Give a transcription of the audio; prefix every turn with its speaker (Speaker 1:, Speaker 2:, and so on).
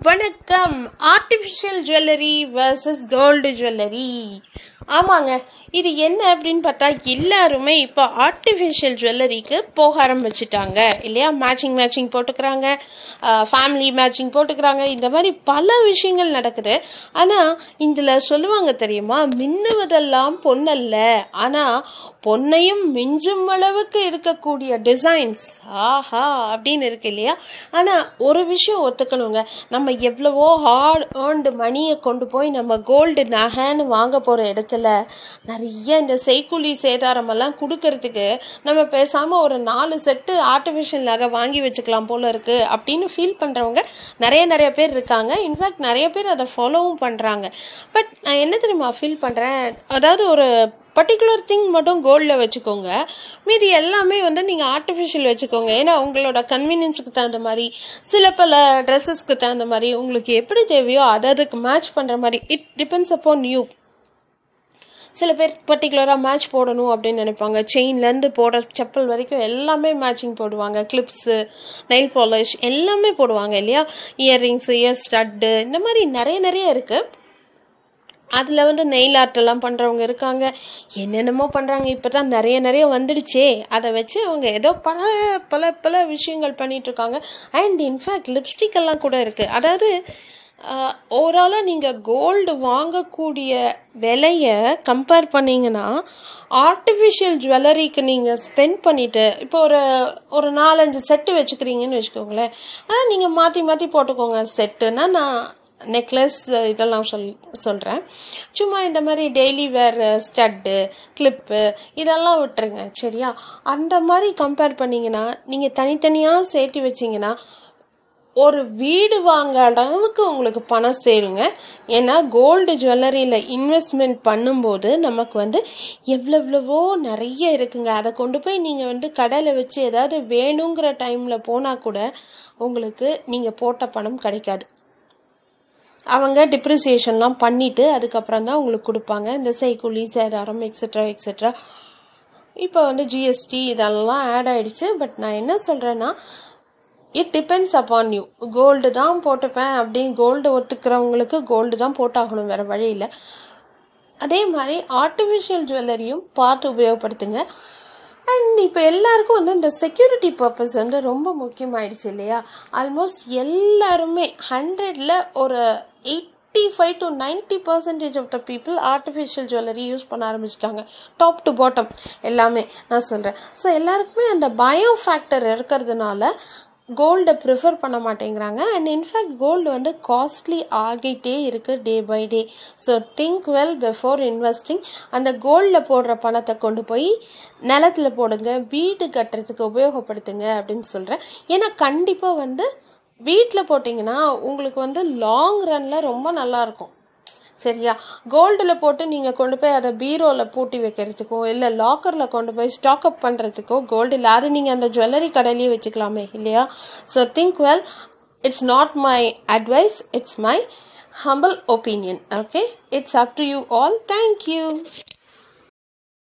Speaker 1: வணக்கம். Artificial jewellery versus gold jewellery ஆமாங்க. இது என்ன அப்படின்னு பார்த்தா எல்லாருமே இப்போ ஆர்டிஃபிஷியல் ஜுவல்லரிக்கு போக ஆரம்பிச்சிட்டாங்க. இல்லையா? மேட்சிங் மேட்சிங் போட்டுக்கிறாங்க. ஃபேமிலி மேட்சிங் போட்டுக்கிறாங்க. இந்த மாதிரி பல விஷயங்கள் நடக்குது. ஆனால் இதில் சொல்லுவாங்க தெரியுமா? மின்னுவதெல்லாம் பொண்ணல்ல ஆனால் பொன்னையும் மிஞ்சும் அளவுக்கு இருக்கக்கூடிய டிசைன்ஸ் ஆஹா அப்படின்னு இருக்கு இல்லையா? ஆனால் ஒரு விஷயம் ஒத்துக்கணுங்க. நம்ம எவ்வளவோ ஹார்ட் ஏர்ன்டு மணியை கொண்டு போய் நம்ம கோல்டு நகைன்னு வாங்க போகிற இடத்துல நிறைய இந்த செய்கூலி சேதாரமெல்லாம் கொடுக்கறதுக்கு நம்ம பேசாமல் ஒரு நாலு செட்டு ஆர்டிஃபிஷியல் நகை வாங்கி வச்சுக்கலாம் போல் இருக்குது அப்படின்னு ஃபீல் பண்ணுறவங்க நிறைய நிறைய பேர் இருக்காங்க. இன்ஃபேக்ட் நிறைய பேர் அதை ஃபாலோவும் பண்ணுறாங்க பட் நான் என்ன தெரியுமா ஃபீல் பண்ணுறேன் அதாவது ஒரு பர்டிகுலர் திங் மட்டும் கோல்டில் வச்சுக்கோங்க. மீதி எல்லாமே வந்து நீங்கள் ஆர்டிஃபிஷியல் வச்சுக்கோங்க. ஏன்னா உங்களோட கன்வீனியன்ஸுக்கு தகுந்த மாதிரி சில பல ட்ரெஸ்ஸஸ்க்கு தகுந்த மாதிரி உங்களுக்கு எப்படி தேவையோ அதை அதுக்கு மேட்ச் பண்ணுற மாதிரி. இட் டிபெண்ட்ஸ் அப்பான் யூ சில பேர் பர்டிகுலராக மேட்ச் போடணும் அப்படின்னு நினைப்பாங்க. செயின்லேருந்து போடுற செப்பல் வரைக்கும் எல்லாமே மேட்சிங் போடுவாங்க. கிளிப்ஸு நெயில் பாலிஷ் எல்லாமே போடுவாங்க இல்லையா? இயர்ரிங்ஸு இயர் ஸ்டட்டு இந்த மாதிரி நிறைய நிறைய இருக்குது அதில் வந்து நெயில் ஆர்ட்டெல்லாம் பண்ணுறவங்க இருக்காங்க. என்னென்னமோ பண்ணுறாங்க இப்போ தான் நிறைய நிறைய வந்துடுச்சே. அதை வச்சு அவங்க ஏதோ பல பல பல விஷயங்கள் பண்ணிகிட்ருக்காங்க அண்ட் இன்ஃபேக்ட் லிப்ஸ்டிக் எல்லாம் கூட இருக்குது அதாவது ஓவராலாக நீங்கள் கோல்டு வாங்கக்கூடிய விலையை கம்பேர் பண்ணிங்கன்னா ஆர்டிஃபிஷியல் ஜுவல்லரிக்கு நீங்கள் ஸ்பெண்ட் பண்ணிவிட்டு இப்போ ஒரு ஒரு நாலஞ்சு செட்டு வச்சுக்கிறீங்கன்னு வச்சுக்கோங்களேன். அதான் நீங்கள் மாற்றி மாற்றி போட்டுக்கோங்க. செட்டுன்னா நான் நெக்லஸ் இதெல்லாம் சொல் சொல்கிறேன் சும்மா இந்த மாதிரி டெய்லி வேர் ஸ்டட்டு கிளிப்பு இதெல்லாம் விட்டுருங்க சரியா? அந்த மாதிரி கம்பேர் பண்ணிங்கன்னா நீங்கள் தனித்தனியாக சேர்த்து வச்சிங்கன்னா ஒரு வீடு வாங்க அளவுக்கு உங்களுக்கு பணம் சேருங்க. ஏன்னா கோல்டு ஜுவல்லரியில் இன்வெஸ்ட்மெண்ட் பண்ணும்போது நமக்கு வந்து எவ்வளவோ நிறைய இருக்குங்க. அதை கொண்டு போய் நீங்கள் வந்து கடையில் வச்சு ஏதாவது வேணுங்கிற டைமில் போனால் கூட உங்களுக்கு நீங்கள் போட்ட பணம் கிடைக்காது. அவங்க டிப்ரிசியேஷன்லாம் பண்ணிவிட்டு அதுக்கப்புறம் தான் உங்களுக்கு கொடுப்பாங்க. இந்த செய்கூலி சேதாரம் எக்ஸெட்ரா எக்ஸட்ரா இப்போ வந்து ஜிஎஸ்டி இதெல்லாம் ஆட் ஆகிடுச்சு பட் நான் என்ன சொல்கிறேன்னா it depends upon you gold தான் போட்டுப்பேன் அப்படின்னு கோல்டு ஒத்துக்கிறவங்களுக்கு கோல்டு தான் போட்டாகணும் வேறு வழியில் அதே மாதிரி ஆர்டிஃபிஷியல் ஜுவல்லரியும் பார்த்து உபயோகப்படுத்துங்க. அண்ட் இப்போ எல்லாருக்கும் வந்து இந்த செக்யூரிட்டி பர்பஸ் வந்து ரொம்ப முக்கியமாயிடுச்சு இல்லையா? ஆல்மோஸ்ட் எல்லாருமே ஹண்ட்ரடில் ஒரு eighty five to ninety percentage of the people artificial jewellery use பண்ண ஆரம்பிச்சிட்டாங்க. டாப் டு பாட்டம் எல்லாமே நான் சொல்கிறேன் ஸோ எல்லாருக்குமே அந்த பயோ ஃபேக்டர் இருக்கிறதுனால கோல்டை ப்ரிஃபர் பண்ண மாட்டேங்கிறாங்க. அண்ட் இன்ஃபேக்ட் கோல்டு வந்து காஸ்ட்லி ஆகிட்டே இருக்குது day by day so think well before investing அந்த கோல்டில் போடுற பணத்தை கொண்டு போய் நிலத்தில் போடுங்க வீடு கட்டுறதுக்கு உபயோகப்படுத்துங்க அப்படின்னு சொல்கிறேன் ஏன்னா கண்டிப்பாக வந்து வீட்டில் போட்டிங்கன்னா உங்களுக்கு வந்து லாங் ரனில் ரொம்ப நல்லாயிருக்கும் சரியா? கோல்டில் போட்டு நீங்கள் கொண்டு போய் அதை பீரோவில் பூட்டி வைக்கிறதுக்கோ இல்லை லாக்கரில் கொண்டு போய் ஸ்டாக் அப் பண்ணுறதுக்கோ கோல்டு இல்லை. அது நீங்கள் அந்த ஜுவல்லரி கடையிலேயே வச்சுக்கலாமே இல்லையா? So think well it's not my advice it's my humble opinion okay it's up to you all thank you